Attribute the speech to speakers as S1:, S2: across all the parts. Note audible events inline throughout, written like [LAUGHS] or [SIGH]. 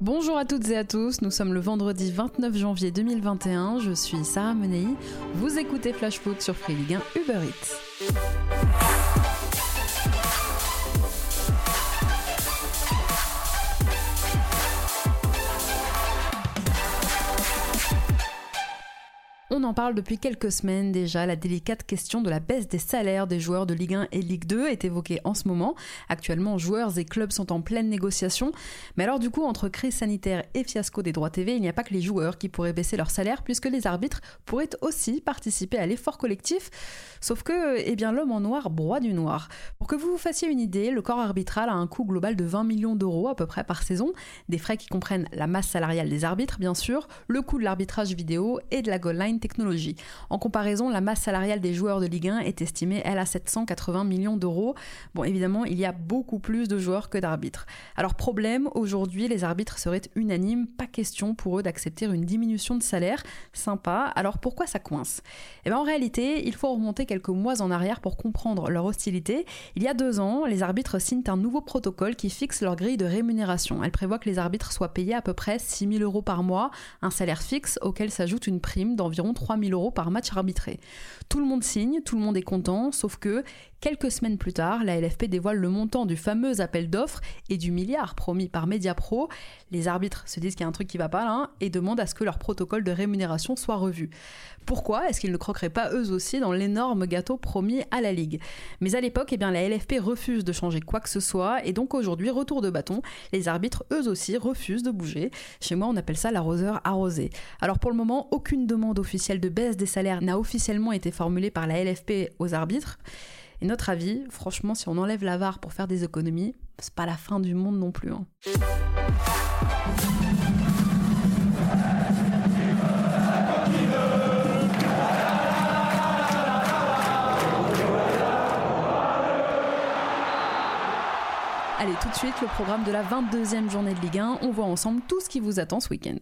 S1: Bonjour à toutes et à tous, nous sommes le vendredi 29 janvier 2021, je suis Sarah Menei, vous écoutez Flash Foot sur Free Ligue 1 Uber Eats. En parle depuis quelques semaines déjà. La délicate question de la baisse des salaires des joueurs de Ligue 1 et Ligue 2 est évoquée en ce moment. Actuellement, joueurs et clubs sont en pleine négociation. Mais alors, du coup, entre crise sanitaire et fiasco des droits TV, il n'y a pas que les joueurs qui pourraient baisser leur salaire, puisque les arbitres pourraient aussi participer à l'effort collectif. Sauf que, eh bien, l'homme en noir broie du noir. Pour que vous vous fassiez une idée, le corps arbitral a un coût global de 20 millions d'euros à peu près par saison. Des frais qui comprennent la masse salariale des arbitres, bien sûr, le coût de l'arbitrage vidéo et de la goal line En comparaison, la masse salariale des joueurs de Ligue 1 est estimée, elle, à 780 millions d'euros. Bon, évidemment, il y a beaucoup plus de joueurs que d'arbitres. Alors, problème, aujourd'hui, les arbitres seraient unanimes, pas question pour eux d'accepter une diminution de salaire. Sympa. Alors, pourquoi ça coince? Eh bien, en réalité, il faut remonter quelques mois en arrière pour comprendre leur hostilité. Il y a deux ans, les arbitres signent un nouveau protocole qui fixe leur grille de rémunération. Elle prévoit que les arbitres soient payés à peu près 6 000 euros par mois, un salaire fixe auquel s'ajoute une prime d'environ 3000 euros par match arbitré. Tout le monde signe, tout le monde est content, sauf que quelques semaines plus tard, la LFP dévoile le montant du fameux appel d'offres et du milliard promis par Mediapro. Les arbitres se disent qu'il y a un truc qui va pas là et demandent à ce que leur protocole de rémunération soit revu. Pourquoi est-ce qu'ils ne croqueraient pas eux aussi dans l'énorme gâteau promis à la Ligue? Mais à l'époque, eh bien, la LFP refuse de changer quoi que ce soit et donc aujourd'hui, retour de bâton, les arbitres eux aussi refusent de bouger. Chez moi, on appelle ça l'arroseur arrosé. Alors pour le moment, aucune demande officielle de baisse des salaires n'a officiellement été formulée par la LFP aux arbitres. Et notre avis, franchement, si on enlève la VAR pour faire des économies, c'est pas la fin du monde non plus. Hein. Allez, tout de suite, le programme de la 22e journée de Ligue 1. On voit ensemble tout ce qui vous attend ce week-end.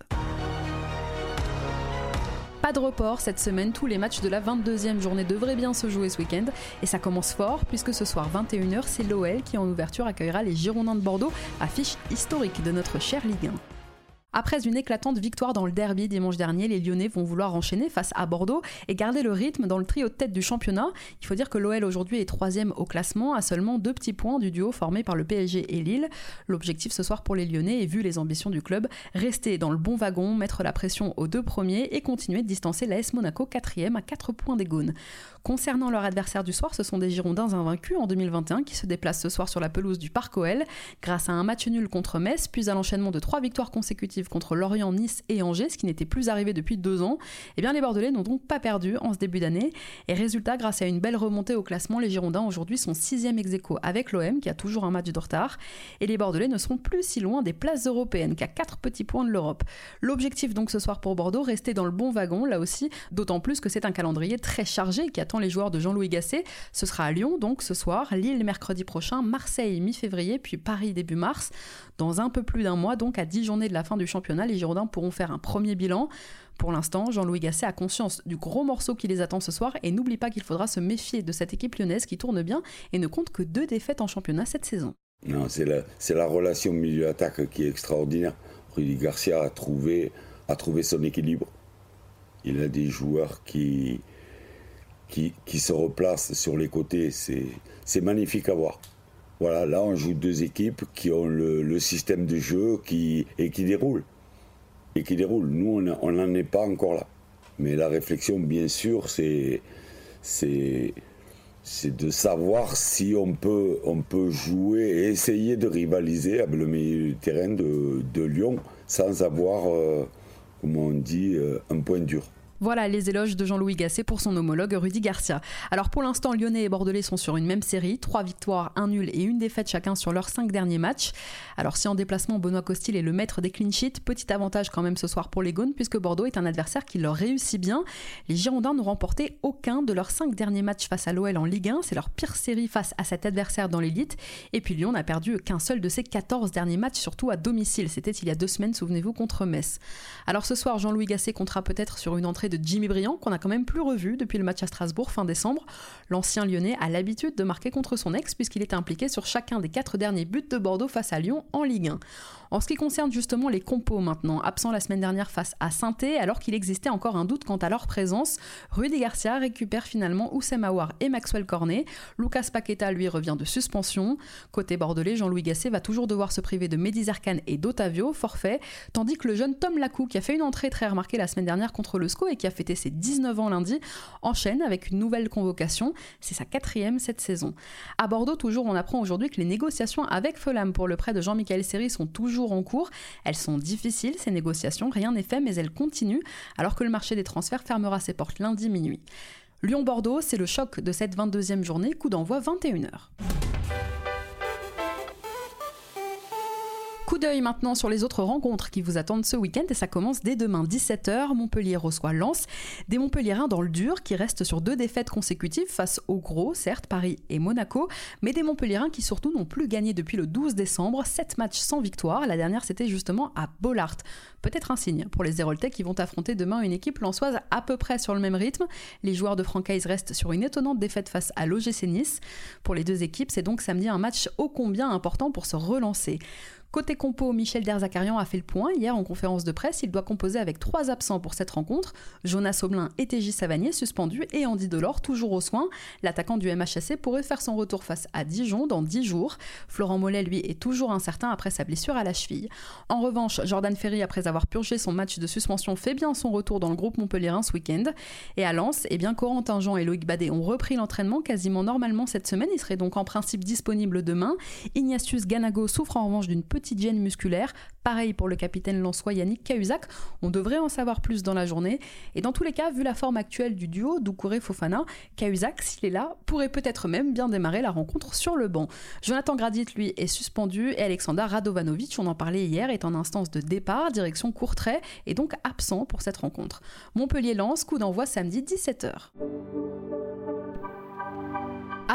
S1: Pas de report cette semaine, tous les matchs de la 22e journée devraient bien se jouer ce week-end. Et ça commence fort, puisque ce soir 21h, c'est l'OL qui en ouverture accueillera les Girondins de Bordeaux, affiche historique de notre cher Ligue 1. Après une éclatante victoire dans le derby dimanche dernier, les Lyonnais vont vouloir enchaîner face à Bordeaux et garder le rythme dans le trio de tête du championnat. Il faut dire que l'OL aujourd'hui est troisième au classement à seulement deux petits points du duo formé par le PSG et Lille. L'objectif ce soir pour les Lyonnais est, vu les ambitions du club, rester dans le bon wagon, mettre la pression aux deux premiers et continuer de distancer l'AS Monaco quatrième à 4 points des Gaunes. Concernant leur adversaire du soir, ce sont des Girondins invaincus en 2021 qui se déplacent ce soir sur la pelouse du Parc OL grâce à un match nul contre Metz, puis à l'enchaînement de trois victoires consécutives contre Lorient, Nice et Angers, ce qui n'était plus arrivé depuis deux ans. Eh bien, les Bordelais n'ont donc pas perdu en ce début d'année. Et résultat, grâce à une belle remontée au classement, les Girondins aujourd'hui sont sixième ex aequo avec l'OM qui a toujours un match de retard. Et les Bordelais ne seront plus si loin des places européennes qu'à quatre petits points de l'Europe. L'objectif donc ce soir pour Bordeaux, rester dans le bon wagon, là aussi, d'autant plus que c'est un calendrier très chargé qui attend les joueurs de Jean-Louis Gasset. Ce sera à Lyon, donc ce soir, Lille mercredi prochain, Marseille mi-février, puis Paris début mars. Dans un peu plus d'un mois, donc à 10 journées de la fin du championnat, les Girondins pourront faire un premier bilan. Pour l'instant, Jean-Louis Gasset a conscience du gros morceau qui les attend ce soir et n'oublie pas qu'il faudra se méfier de cette équipe lyonnaise qui tourne bien et ne compte que deux défaites en championnat cette saison.
S2: C'est la, la, relation milieu-attaque qui est extraordinaire. Rudy Garcia a trouvé, son équilibre. Il a des joueurs qui, se replacent sur les côtés. C'est magnifique à voir. Voilà, là on joue deux équipes qui ont le, système de jeu qui, et qui déroulent. Et qui déroulent. Nous, on n'en est pas encore là. Mais la réflexion, bien sûr, c'est c'est de savoir si on peut, on peut jouer et essayer de rivaliser avec le milieu terrain de, de Lyon sans avoir, euh, comment on dit, euh, un point dur.
S1: Voilà les éloges de Jean-Louis Gasset pour son homologue Rudy Garcia. Alors pour l'instant, Lyonnais et Bordelais sont sur une même série, trois victoires, un nul et une défaite chacun sur leurs cinq derniers matchs. Alors si en déplacement Benoît Costil est le maître des clean sheets, petit avantage quand même ce soir pour les Gaunes puisque Bordeaux est un adversaire qui leur réussit bien. Les Girondins n'ont remporté aucun de leurs cinq derniers matchs face à l'OL en Ligue 1, c'est leur pire série face à cet adversaire dans l'élite. Et puis Lyon n'a perdu qu'un seul de ses 14 derniers matchs, surtout à domicile. C'était il y a deux semaines, souvenez-vous, contre Metz. Alors ce soir, Jean-Louis Gasset comptera peut-être sur une entrée de Jimmy Briand, qu'on a quand même plus revu depuis le match à Strasbourg fin décembre. L'ancien lyonnais a l'habitude de marquer contre son ex, puisqu'il était impliqué sur chacun des quatre derniers buts de Bordeaux face à Lyon en Ligue 1. En ce qui concerne justement les compos maintenant, absent la semaine dernière face à saint alors qu'il existait encore un doute quant à leur présence, Rudy Garcia récupère finalement Oussem Aouar et Maxwell Cornet. Lucas Paqueta, lui, revient de suspension. Côté bordelais, Jean-Louis Gasset va toujours devoir se priver de Mehdi Zerkan et d'Otavio, forfait, tandis que le jeune Tom Lacou, qui a fait une entrée très remarquée la semaine dernière contre le SCO qui a fêté ses 19 ans lundi, enchaîne avec une nouvelle convocation. C'est sa quatrième cette saison. À Bordeaux, toujours, on apprend aujourd'hui que les négociations avec Fulham pour le prêt de Jean-Michel Seri sont toujours en cours. Elles sont difficiles, ces négociations, rien n'est fait, mais elles continuent, alors que le marché des transferts fermera ses portes lundi minuit. Lyon-Bordeaux, c'est le choc de cette 22e journée, coup d'envoi 21h. Coup d'œil maintenant sur les autres rencontres qui vous attendent ce week-end et ça commence dès demain 17h. Montpellier reçoit Lens, des Montpelliérains dans le dur qui restent sur deux défaites consécutives face aux gros, certes Paris et Monaco, mais des Montpelliérains qui surtout n'ont plus gagné depuis le 12 décembre, 7 matchs sans victoire. La dernière c'était justement à Bollard. Peut-être un signe pour les Héroltais qui vont affronter demain une équipe lançoise à peu près sur le même rythme. Les joueurs de Francaise restent sur une étonnante défaite face à l'OGC Nice. Pour les deux équipes, c'est donc samedi un match ô combien important pour se relancer. Côté compo, Michel Derzakarian a fait le point hier en conférence de presse. Il doit composer avec trois absents pour cette rencontre. Jonas Aublin et TJ Savanier suspendus et Andy Delors toujours au soin. L'attaquant du MHSC pourrait faire son retour face à Dijon dans 10 jours. Florent Mollet, lui, est toujours incertain après sa blessure à la cheville. En revanche, Jordan Ferry, après avoir purgé son match de suspension, fait bien son retour dans le groupe montpellierin ce week-end. Et à Lens, eh bien, Corentin Jean et Loïc Badet ont repris l'entraînement quasiment normalement cette semaine. Ils seraient donc en principe disponibles demain. Ignatius Ganago souffre en revanche d'une petite petite gêne musculaire. Pareil pour le capitaine lançois Yannick Cahuzac. On devrait en savoir plus dans la journée. Et dans tous les cas, vu la forme actuelle du duo Doucouré-Fofana, Cahuzac, s'il est là, pourrait peut-être même bien démarrer la rencontre sur le banc. Jonathan Gradit, lui, est suspendu et Alexander Radovanovic, on en parlait hier, est en instance de départ, direction Courtrai, et donc absent pour cette rencontre. Montpellier lance, coup d'envoi samedi 17h.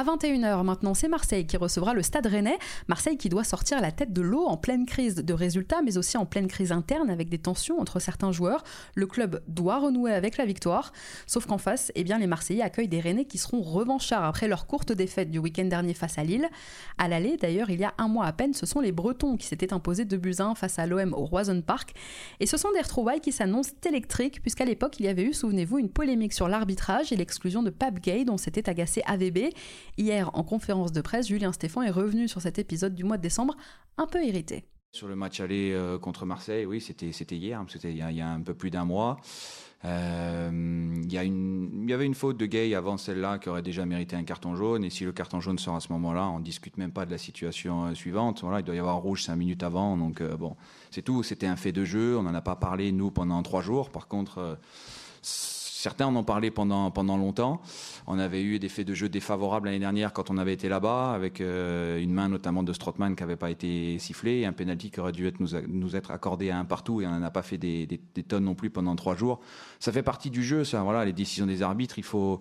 S1: À 21h maintenant, c'est Marseille qui recevra le Stade Rennais. Marseille qui doit sortir la tête de l'eau en pleine crise de résultats, mais aussi en pleine crise interne avec des tensions entre certains joueurs. Le club doit renouer avec la victoire. Sauf qu'en face, eh bien, les Marseillais accueillent des Rennais qui seront revanchards après leur courte défaite du week-end dernier face à Lille. À l'aller, d'ailleurs, il y a un mois à peine, ce sont les Bretons qui s'étaient imposés de buts 1 face à l'OM au Roison Park. Et ce sont des retrouvailles qui s'annoncent électriques, puisqu'à l'époque, il y avait eu, souvenez-vous, une polémique sur l'arbitrage et l'exclusion de Pape Gay, dont s'était agacé AVB. Hier, en conférence de presse, Julien Stéphan est revenu sur cet épisode du mois de décembre, un peu irrité.
S3: Sur le match aller euh, contre Marseille, oui, c'était hier, hein, c'était il, y a un peu plus d'un mois. Euh, il, y il avait une faute de Gay avant celle-là qui aurait déjà mérité un carton jaune. Et si le carton jaune sort à ce moment-là, on discute même pas de la situation euh, suivante. Il doit y avoir rouge cinq minutes avant. Donc bon, c'est tout. C'était un fait de jeu. On n'en a pas parlé nous pendant trois jours. Par contre Certains en ont parlé pendant, pendant longtemps. On avait eu des faits de jeu défavorables l'année dernière quand on avait été là-bas, avec euh, une main notamment de Strottmann qui n'avait pas été sifflée, un penalty qui aurait dû être, nous, être accordé à un partout, et on n'en a pas fait des, des, des, tonnes non plus pendant trois jours. Ça fait partie du jeu, ça. Voilà, les décisions des arbitres, il faut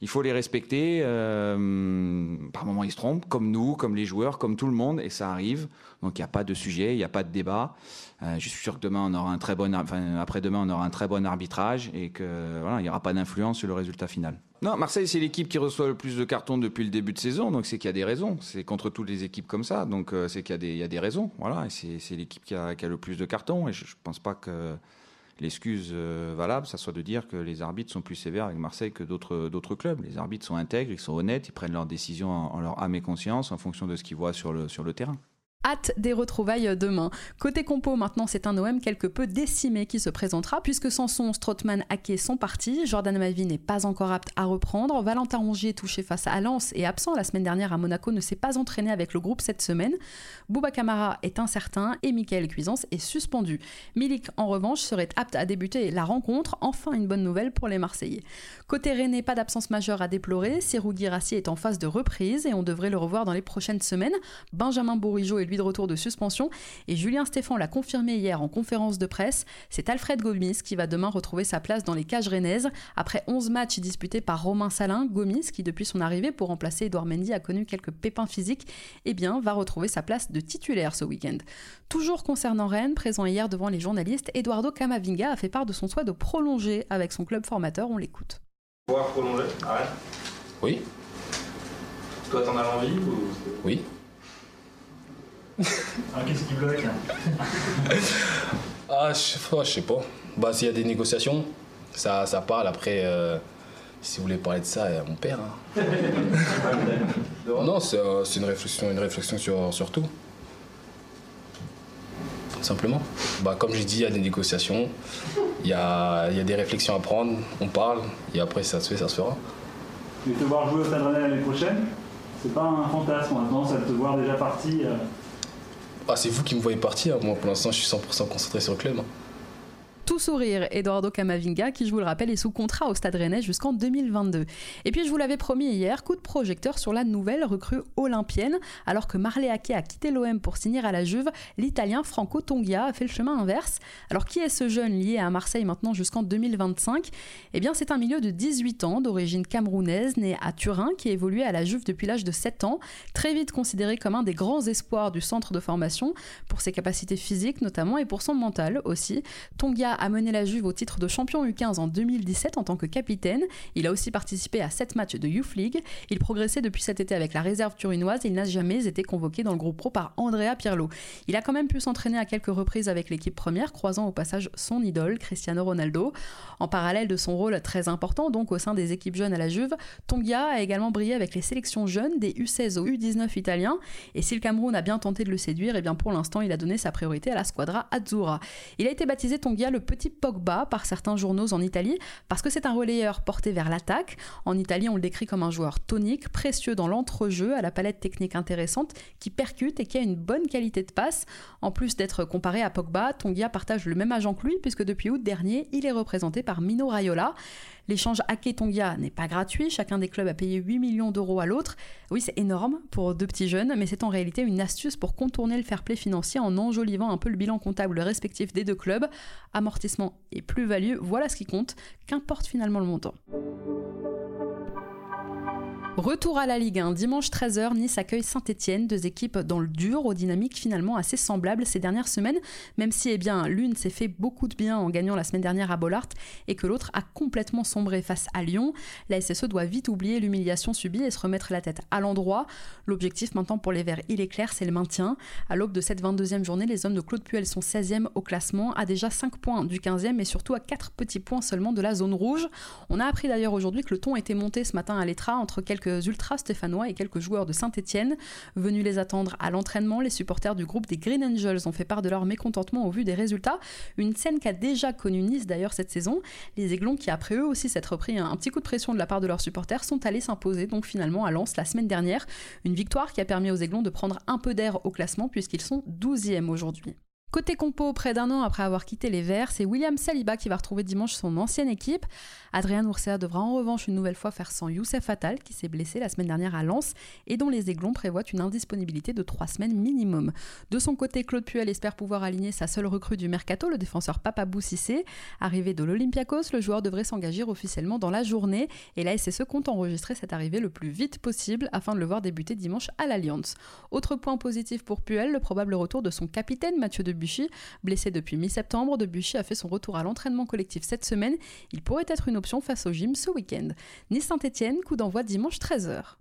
S3: il faut les respecter. Euh, par moments, ils se trompent, comme nous, comme les joueurs, comme tout le monde, et ça arrive. Donc, il n'y a pas de sujet, il n'y a pas de débat. Euh, je suis sûr que demain, on aura un très bon, après-demain, on aura un très bon arbitrage et que voilà, il n'y aura pas d'influence sur le résultat final. Non, Marseille, c'est l'équipe qui reçoit le plus de cartons depuis le début de saison, donc c'est qu'il y a des raisons. C'est contre toutes les équipes comme ça, donc euh, c'est qu'il y, a des, raisons. Voilà, c'est l'équipe qui a, le plus de cartons, et je ne pense pas que l'excuse euh, valable, ça soit de dire que les arbitres sont plus sévères avec Marseille que d'autres clubs. Les arbitres sont intègres, ils sont honnêtes, ils prennent leurs décisions en, leur âme et conscience en fonction de ce qu'ils voient sur le terrain.
S1: Hâte des retrouvailles demain. Côté compo, maintenant, c'est un OM quelque peu décimé qui se présentera, puisque Sanson, Strootman, Ake sont partis. Jordan Mavi n'est pas encore apte à reprendre. Valentin Rongier, touché face à Lens et absent la semaine dernière à Monaco, ne s'est pas entraîné avec le groupe cette semaine. Bouba Camara est incertain et Michael Cuisance est suspendu. Milik, en revanche, serait apte à débuter la rencontre. Enfin, une bonne nouvelle pour les Marseillais. Côté René, pas d'absence majeure à déplorer. Serou Girassi est en phase de reprise et on devrait le revoir dans les prochaines semaines. Benjamin Bourigeau et lui de retour de suspension. Et Julien Stéphan l'a confirmé hier en conférence de presse. C'est Alfred Gomis qui va demain retrouver sa place dans les cages rennaises. Après 11 matchs disputés par Romain Salin, Gomis, qui depuis son arrivée pour remplacer Edouard Mendy a connu quelques pépins physiques, eh bien, va retrouver sa place de titulaire ce week-end. Toujours concernant Rennes, présent hier devant les journalistes, Eduardo Camavinga a fait part de son souhait de prolonger avec son club formateur. On l'écoute.
S4: Pouvoir prolonger à Rennes?
S5: Oui.
S4: Toi, t'en as envie ou...
S5: Oui.
S4: Ah, qu'est-ce qui bloque [LAUGHS]
S5: Ah, je, je sais pas. Bah, s'il y a des négociations, ça, ça parle. Après, euh, si vous voulez parler de ça, il y a mon père. hein. [LAUGHS] non, c'est euh, c'est une réflexion, une réflexion sur, sur tout. Simplement. Bah, comme j'ai dit, il y a des négociations, il y a, il y a des réflexions à prendre, on parle, et après, ça se fait, ça se fera.
S6: Mais te voir jouer au Stade l'année prochaine, c'est pas un fantasme, on a tendance à te voir déjà parti. euh,
S5: Ah, c'est vous qui me voyez partir. Moi, pour l'instant, je suis 100% concentré sur le club.
S1: Tout sourire, Eduardo Camavinga, qui je vous le rappelle est sous contrat au Stade Rennais jusqu'en 2022. Et puis je vous l'avais promis hier, coup de projecteur sur la nouvelle recrue olympienne. Alors que Marley Ake a quitté l'OM pour signer à la Juve, l'Italien Franco Tongia a fait le chemin inverse. Alors qui est ce jeune lié à Marseille maintenant jusqu'en 2025 Eh bien c'est un milieu de 18 ans, d'origine camerounaise, né à Turin, qui évoluait à la Juve depuis l'âge de 7 ans, très vite considéré comme un des grands espoirs du centre de formation, pour ses capacités physiques notamment et pour son mental aussi. Tongia a mené la Juve au titre de champion U15 en 2017 en tant que capitaine. Il a aussi participé à 7 matchs de Youth League. Il progressait depuis cet été avec la réserve turinoise et il n'a jamais été convoqué dans le groupe pro par Andrea Pirlo. Il a quand même pu s'entraîner à quelques reprises avec l'équipe première, croisant au passage son idole, Cristiano Ronaldo. En parallèle de son rôle très important donc au sein des équipes jeunes à la Juve, Tongia a également brillé avec les sélections jeunes des U16 au U19 italiens. Et si le Cameroun a bien tenté de le séduire, et bien pour l'instant il a donné sa priorité à la squadra Azzurra. Il a été baptisé Tongia le petit Pogba par certains journaux en Italie parce que c'est un relayeur porté vers l'attaque. En Italie, on le décrit comme un joueur tonique, précieux dans l'entrejeu, à la palette technique intéressante, qui percute et qui a une bonne qualité de passe. En plus d'être comparé à Pogba, Tongia partage le même agent que lui puisque depuis août dernier, il est représenté par Mino Raiola. L'échange Ake-Tongia n'est pas gratuit, chacun des clubs a payé 8 millions d'euros à l'autre. Oui, c'est énorme pour deux petits jeunes, mais c'est en réalité une astuce pour contourner le fair play financier en enjolivant un peu le bilan comptable respectif des deux clubs. Amortissement et plus-value, voilà ce qui compte, qu'importe finalement le montant. Retour à la Ligue 1, dimanche 13h, Nice accueille Saint-Etienne, deux équipes dans le dur, aux dynamiques finalement assez semblables ces dernières semaines, même si eh bien, l'une s'est fait beaucoup de bien en gagnant la semaine dernière à Bollard et que l'autre a complètement sombré face à Lyon. La SSE doit vite oublier l'humiliation subie et se remettre la tête à l'endroit. L'objectif maintenant pour les Verts, il est clair, c'est le maintien. À l'aube de cette 22e journée, les hommes de Claude Puel sont 16e au classement, à déjà 5 points du 15e et surtout à 4 petits points seulement de la zone rouge. On a appris d'ailleurs aujourd'hui que le ton était monté ce matin à l'Etra entre quelques ultras stéphanois et quelques joueurs de Saint-Etienne. Venus les attendre à l'entraînement, les supporters du groupe des Green Angels ont fait part de leur mécontentement au vu des résultats. Une scène qu'a déjà connue Nice d'ailleurs cette saison. Les Aiglons, qui après eux aussi s'être pris un, un petit coup de pression de la part de leurs supporters, sont allés s'imposer donc finalement à Lens la semaine dernière. Une victoire qui a permis aux Aiglons de prendre un peu d'air au classement puisqu'ils sont 12e aujourd'hui. Côté compo, près d'un an après avoir quitté les Verts, c'est William Saliba qui va retrouver dimanche son ancienne équipe. Adrien Oursea devra en revanche une nouvelle fois faire sans Youssef Attal, qui s'est blessé la semaine dernière à Lens et dont les Aiglons prévoient une indisponibilité de trois semaines minimum. De son côté, Claude Puel espère pouvoir aligner sa seule recrue du mercato, le défenseur Papabou Cissé. Arrivé de l'Olympiakos, le joueur devrait s'engager officiellement dans la journée et la SSE compte enregistrer cette arrivée le plus vite possible afin de le voir débuter dimanche à l'Alliance. Autre point positif pour Puel, le probable retour de son capitaine Mathieu Debuchy. Blessé depuis mi-septembre, Debuchy a fait son retour à l'entraînement collectif cette semaine. Il pourrait être une option face au gym ce week-end. Nice-Saint-Etienne, coup d'envoi dimanche 13h.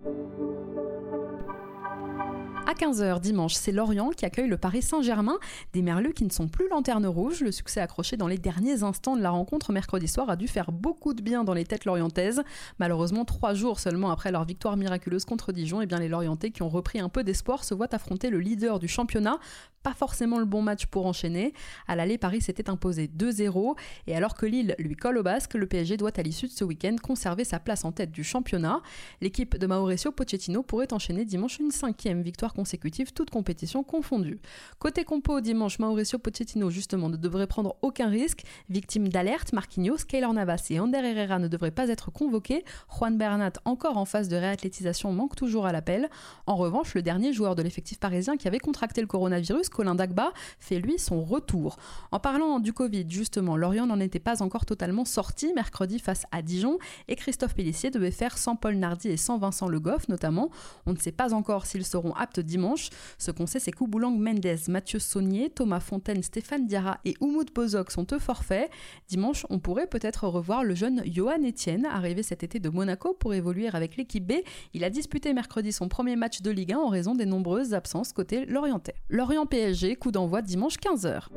S1: À 15h dimanche, c'est Lorient qui accueille le Paris Saint-Germain, des Merlus qui ne sont plus lanterne rouge. Le succès accroché dans les derniers instants de la rencontre mercredi soir a dû faire beaucoup de bien dans les têtes lorientaises. Malheureusement, trois jours seulement après leur victoire miraculeuse contre Dijon, et bien les Lorientais qui ont repris un peu d'espoir se voient affronter le leader du championnat. Pas forcément le bon match pour enchaîner. À l'aller, Paris s'était imposé 2-0, et alors que Lille lui colle au basque, le PSG doit à l'issue de ce week-end conserver sa place en tête du championnat. L'équipe de Mauricio Pochettino pourrait enchaîner dimanche une cinquième victoire consécutive, toutes compétitions confondues. Côté compo, dimanche, Mauricio Pochettino, justement, ne devrait prendre aucun risque. Victime d'alerte, Marquinhos, Keylor Navas et Ander Herrera ne devraient pas être convoqués. Juan Bernat, encore en phase de réathlétisation, manque toujours à l'appel. En revanche, le dernier joueur de l'effectif parisien qui avait contracté le coronavirus, Colin Dagba, fait lui son retour. En parlant du Covid, justement, Lorient n'en était pas encore totalement sorti mercredi face à Dijon et Christophe Pellissier devait faire sans Paul Nardi et sans Vincent Le Goff notamment. On ne sait pas encore s'ils seront aptes dimanche. Ce qu'on sait, c'est qu'Ouboulang Mendes, Mathieu Saunier, Thomas Fontaine, Stéphane Diarra et Oumoud Bozok sont eux forfaits. Dimanche, on pourrait peut-être revoir le jeune Johan Etienne, arrivé cet été de Monaco pour évoluer avec l'équipe B. Il a disputé mercredi son premier match de Ligue 1 en raison des nombreuses absences côté Lorientais. Lorient PSG, coup d'envoi dimanche 15h.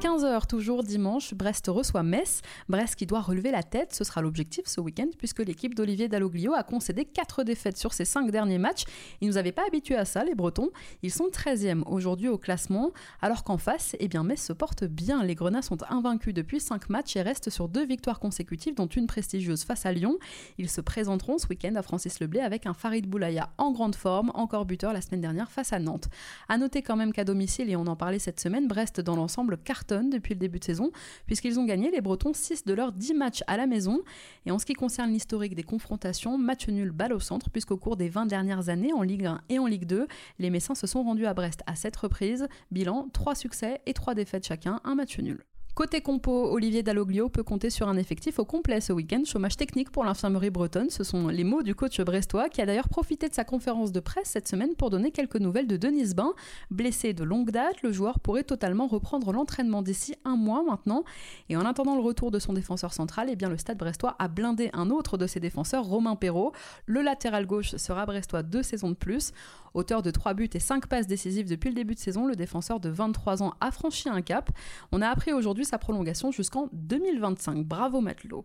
S1: 15h toujours dimanche, Brest reçoit Metz. Brest qui doit relever la tête, ce sera l'objectif ce week-end puisque l'équipe d'Olivier Dalloglio a concédé 4 défaites sur ses 5 derniers matchs. Ils nous avaient pas habitués à ça les Bretons. Ils sont 13e aujourd'hui au classement alors qu'en face, eh bien Metz se porte bien. Les Grenats sont invaincus depuis 5 matchs et restent sur deux victoires consécutives dont une prestigieuse face à Lyon. Ils se présenteront ce week-end à Francis Leblay avec un Farid Boulaya en grande forme, encore buteur la semaine dernière face à Nantes. À noter quand même qu'à domicile et on en parlait cette semaine, Brest dans l'ensemble carte depuis le début de saison, puisqu'ils ont gagné les Bretons 6 de leurs 10 matchs à la maison. Et en ce qui concerne l'historique des confrontations, match nul balle au centre, puisqu'au cours des 20 dernières années, en Ligue 1 et en Ligue 2, les Messins se sont rendus à Brest à 7 reprises. Bilan 3 succès et 3 défaites chacun, un match nul. Côté compo, Olivier Dalloglio peut compter sur un effectif au complet ce week-end. Chômage technique pour l'infirmerie bretonne, ce sont les mots du coach brestois qui a d'ailleurs profité de sa conférence de presse cette semaine pour donner quelques nouvelles de Denis Bain. Blessé de longue date, le joueur pourrait totalement reprendre l'entraînement d'ici un mois maintenant. Et en attendant le retour de son défenseur central, eh bien le stade brestois a blindé un autre de ses défenseurs, Romain Perrault. Le latéral gauche sera brestois deux saisons de plus. Auteur de 3 buts et 5 passes décisives depuis le début de saison, le défenseur de 23 ans a franchi un cap. On a appris aujourd'hui sa prolongation jusqu'en 2025. Bravo Matelot.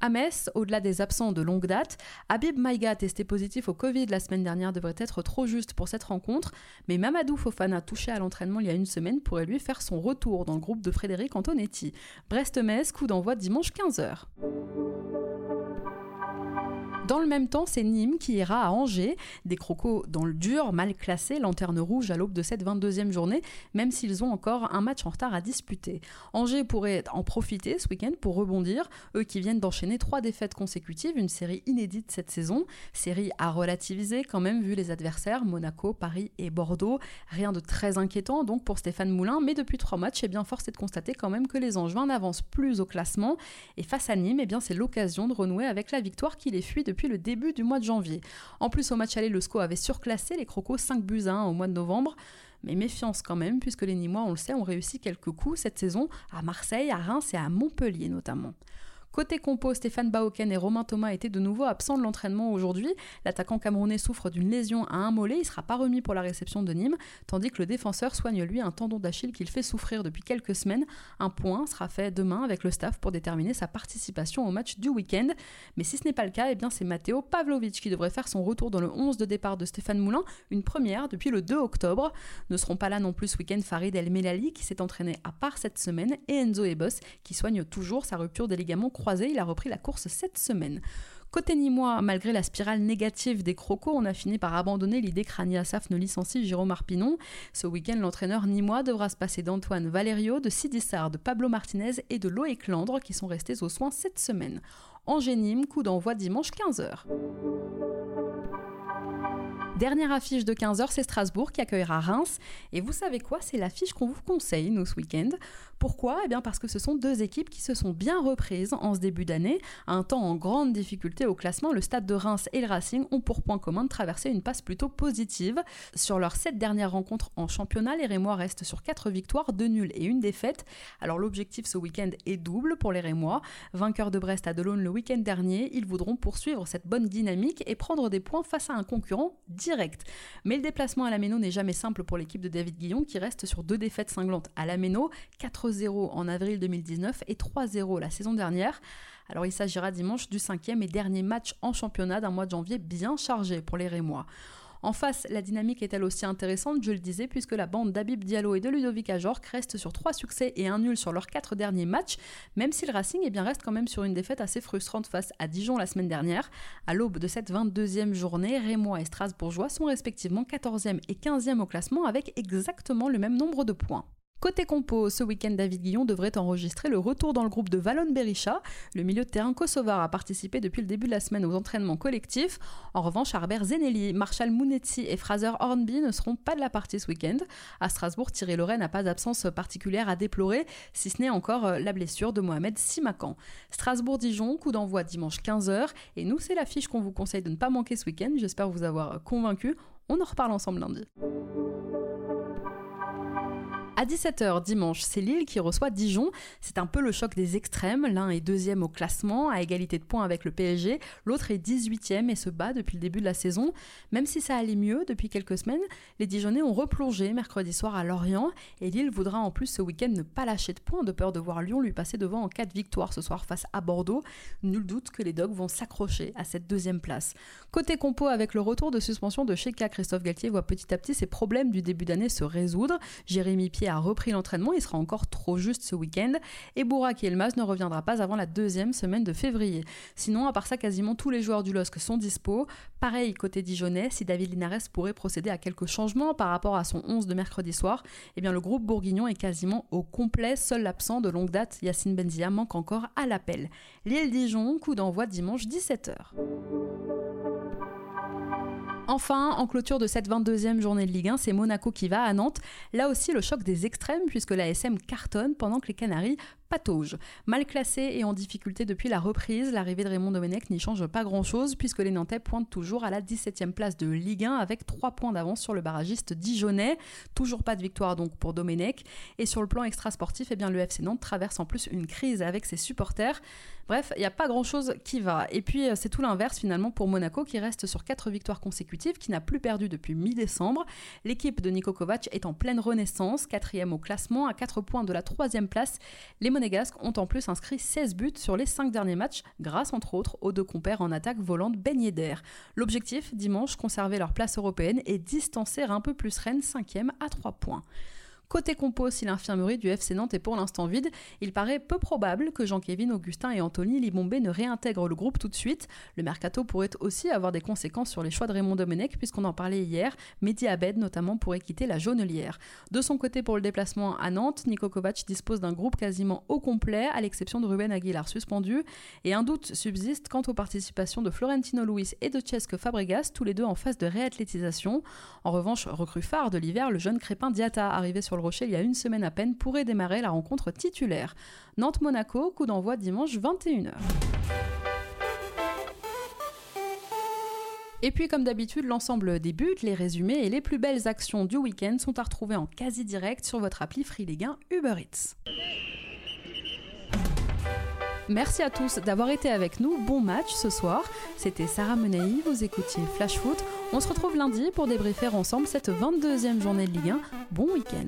S1: À Metz, au-delà des absents de longue date, Habib Maïga, testé positif au Covid la semaine dernière, devrait être trop juste pour cette rencontre, mais Mamadou Fofana, touché à l'entraînement il y a une semaine, pourrait lui faire son retour dans le groupe de Frédéric Antonetti. Brest-Metz, coup d'envoi dimanche 15h. Dans le même temps, c'est Nîmes qui ira à Angers, des crocos dans le dur, mal classés, lanterne rouge à l'aube de cette 22e journée, même s'ils ont encore un match en retard à disputer. Angers pourrait en profiter ce week-end pour rebondir, eux qui viennent d'enchaîner trois défaites consécutives, une série inédite cette saison, série à relativiser quand même vu les adversaires, Monaco, Paris et Bordeaux. Rien de très inquiétant donc pour Stéphane Moulin, mais depuis trois matchs, eh bien, force est de constater quand même que les Angevins n'avancent plus au classement, et face à Nîmes, eh c'est l'occasion de renouer avec la victoire qui les fuit depuis le début du mois de janvier. En plus, au match aller, le SCO avait surclassé les Crocos 5 buts à 1 au mois de novembre. Mais méfiance quand même, puisque les Nîmois, on le sait, ont réussi quelques coups cette saison à Marseille, à Reims et à Montpellier notamment. Côté compo, Stéphane Baoken et Romain Thomas étaient de nouveau absents de l'entraînement aujourd'hui. L'attaquant camerounais souffre d'une lésion à un mollet, il ne sera pas remis pour la réception de Nîmes, tandis que le défenseur soigne lui un tendon d'Achille qu'il fait souffrir depuis quelques semaines. Un point sera fait demain avec le staff pour déterminer sa participation au match du week-end. Mais si ce n'est pas le cas, eh bien c'est Matteo Pavlovic qui devrait faire son retour dans le 11 de départ de Stéphane Moulin, une première depuis le 2 octobre. Ne seront pas là non plus ce week-end Farid El Melali qui s'est entraîné à part cette semaine et Enzo Ebos qui soigne toujours sa rupture des ligaments croisé, il a repris la course cette semaine. Côté Nîmois, malgré la spirale négative des crocos, on a fini par abandonner l'idée que Assaf ne licencie Jérôme Arpinon. Ce week-end, l'entraîneur nîmois devra se passer d'Antoine Valerio, de Sidissard, de Pablo Martinez et de Loïc Landre qui sont restés aux soins cette semaine. Angers Nîmes, coup d'envoi dimanche 15h. Dernière affiche de 15h, c'est Strasbourg qui accueillera Reims. Et vous savez quoi? C'est l'affiche qu'on vous conseille, nous, ce week-end. Pourquoi? Eh bien parce que ce sont deux équipes qui se sont bien reprises en ce début d'année. un temps en grande difficulté au classement, le Stade de Reims et le Racing ont pour point commun de traverser une passe plutôt positive. Sur leurs sept dernières rencontres en championnat, les Rémois restent sur quatre victoires, deux nuls et une défaite. Alors l'objectif ce week-end est double pour les Rémois. Vainqueurs de Brest à Delaune le week-end dernier, ils voudront poursuivre cette bonne dynamique et prendre des points face à un concurrent direct. Mais le déplacement à la Méno n'est jamais simple pour l'équipe de David Guillon qui reste sur deux défaites cinglantes à la Méno, 4 0 en avril 2019 et 3-0 la saison dernière. Alors il s'agira dimanche du cinquième et dernier match en championnat d'un mois de janvier bien chargé pour les Rémois. En face, la dynamique est elle aussi intéressante, je le disais, puisque la bande d'Abib Diallo et de Ludovic Ajorc reste sur trois succès et un nul sur leurs quatre derniers matchs, même si le Racing eh reste quand même sur une défaite assez frustrante face à Dijon la semaine dernière. À l'aube de cette 22e journée, Rémois et Strasbourgeois sont respectivement 14e et 15e au classement avec exactement le même nombre de points. Côté compo, ce week-end, David Guillon devrait enregistrer le retour dans le groupe de Valon Berisha. Le milieu de terrain kosovar a participé depuis le début de la semaine aux entraînements collectifs. En revanche, Harbert Zeneli, Marshall Mounetti et Fraser Hornby ne seront pas de la partie ce week-end. À Strasbourg, Thierry Loret n'a pas d'absence particulière à déplorer, si ce n'est encore euh, la blessure de Mohamed Simakan. Strasbourg-Dijon, coup d'envoi dimanche 15h. Et nous, c'est l'affiche qu'on vous conseille de ne pas manquer ce week-end. J'espère vous avoir convaincu. On en reparle ensemble lundi. À 17h dimanche, c'est Lille qui reçoit Dijon. C'est un peu le choc des extrêmes. L'un est deuxième au classement, à égalité de points avec le PSG. L'autre est 18e et se bat depuis le début de la saison. Même si ça allait mieux depuis quelques semaines, les Dijonnais ont replongé mercredi soir à Lorient. Et Lille voudra en plus ce week-end ne pas lâcher de points de peur de voir Lyon lui passer devant en cas de victoire ce soir face à Bordeaux. Nul doute que les Dogs vont s'accrocher à cette deuxième place. Côté compo, avec le retour de suspension de Sheka, Christophe Galtier voit petit à petit ses problèmes du début d'année se résoudre. Jérémy Pied a repris l'entraînement, il sera encore trop juste ce week-end. Et Bourak Elmaz ne reviendra pas avant la deuxième semaine de février. Sinon, à part ça, quasiment tous les joueurs du LOSC sont dispo. Pareil côté Dijonais, si David Linares pourrait procéder à quelques changements par rapport à son 11 de mercredi soir, eh bien le groupe bourguignon est quasiment au complet. Seul l'absent de longue date, Yacine Benzia, manque encore à l'appel. Lille-Dijon, coup d'envoi dimanche 17h. Enfin, en clôture de cette 22e journée de Ligue 1, c'est Monaco qui va à Nantes. Là aussi, le choc des extrêmes, puisque la SM cartonne pendant que les Canaries patauge. Mal classé et en difficulté depuis la reprise, l'arrivée de Raymond Domenech n'y change pas grand-chose puisque les Nantais pointent toujours à la 17e place de Ligue 1 avec 3 points d'avance sur le barragiste dijonnais. Toujours pas de victoire donc pour Domenech. Et sur le plan extrasportif, eh bien, le FC Nantes traverse en plus une crise avec ses supporters. Bref, il n'y a pas grand-chose qui va. Et puis euh, c'est tout l'inverse finalement pour Monaco qui reste sur 4 victoires consécutives, qui n'a plus perdu depuis mi-décembre. L'équipe de Niko Kovac est en pleine renaissance, quatrième au classement à 4 points de la troisième place. Les monégasques ont en plus inscrit 16 buts sur les 5 derniers matchs, grâce entre autres aux deux compères en attaque volante Ben d'air. L'objectif, dimanche, conserver leur place européenne et distancer un peu plus Rennes 5e à 3 points. Côté compo, si l'infirmerie du FC Nantes est pour l'instant vide, il paraît peu probable que Jean-Kévin, Augustin et Anthony Libombé ne réintègrent le groupe tout de suite. Le mercato pourrait aussi avoir des conséquences sur les choix de Raymond Domenech, puisqu'on en parlait hier. Mehdi Abed, notamment, pourrait quitter la jaunelière. De son côté, pour le déplacement à Nantes, Niko Kovac dispose d'un groupe quasiment au complet, à l'exception de Ruben Aguilar suspendu. Et un doute subsiste quant aux participations de Florentino Luis et de Cesque Fabregas, tous les deux en phase de réathlétisation. En revanche, recrue phare de l'hiver, le jeune Crépin Diata, arrivé sur Rocher il y a une semaine à peine, pourrait démarrer la rencontre titulaire. Nantes-Monaco, coup d'envoi dimanche 21h. Et puis comme d'habitude, l'ensemble des buts, les résumés et les plus belles actions du week-end sont à retrouver en quasi direct sur votre appli Free Ligue 1 Uber Eats. Merci à tous d'avoir été avec nous. Bon match ce soir. C'était Sarah Menei, vous écoutiez Flash Foot. On se retrouve lundi pour débriefer ensemble cette 22e journée de Ligue 1. Bon week-end.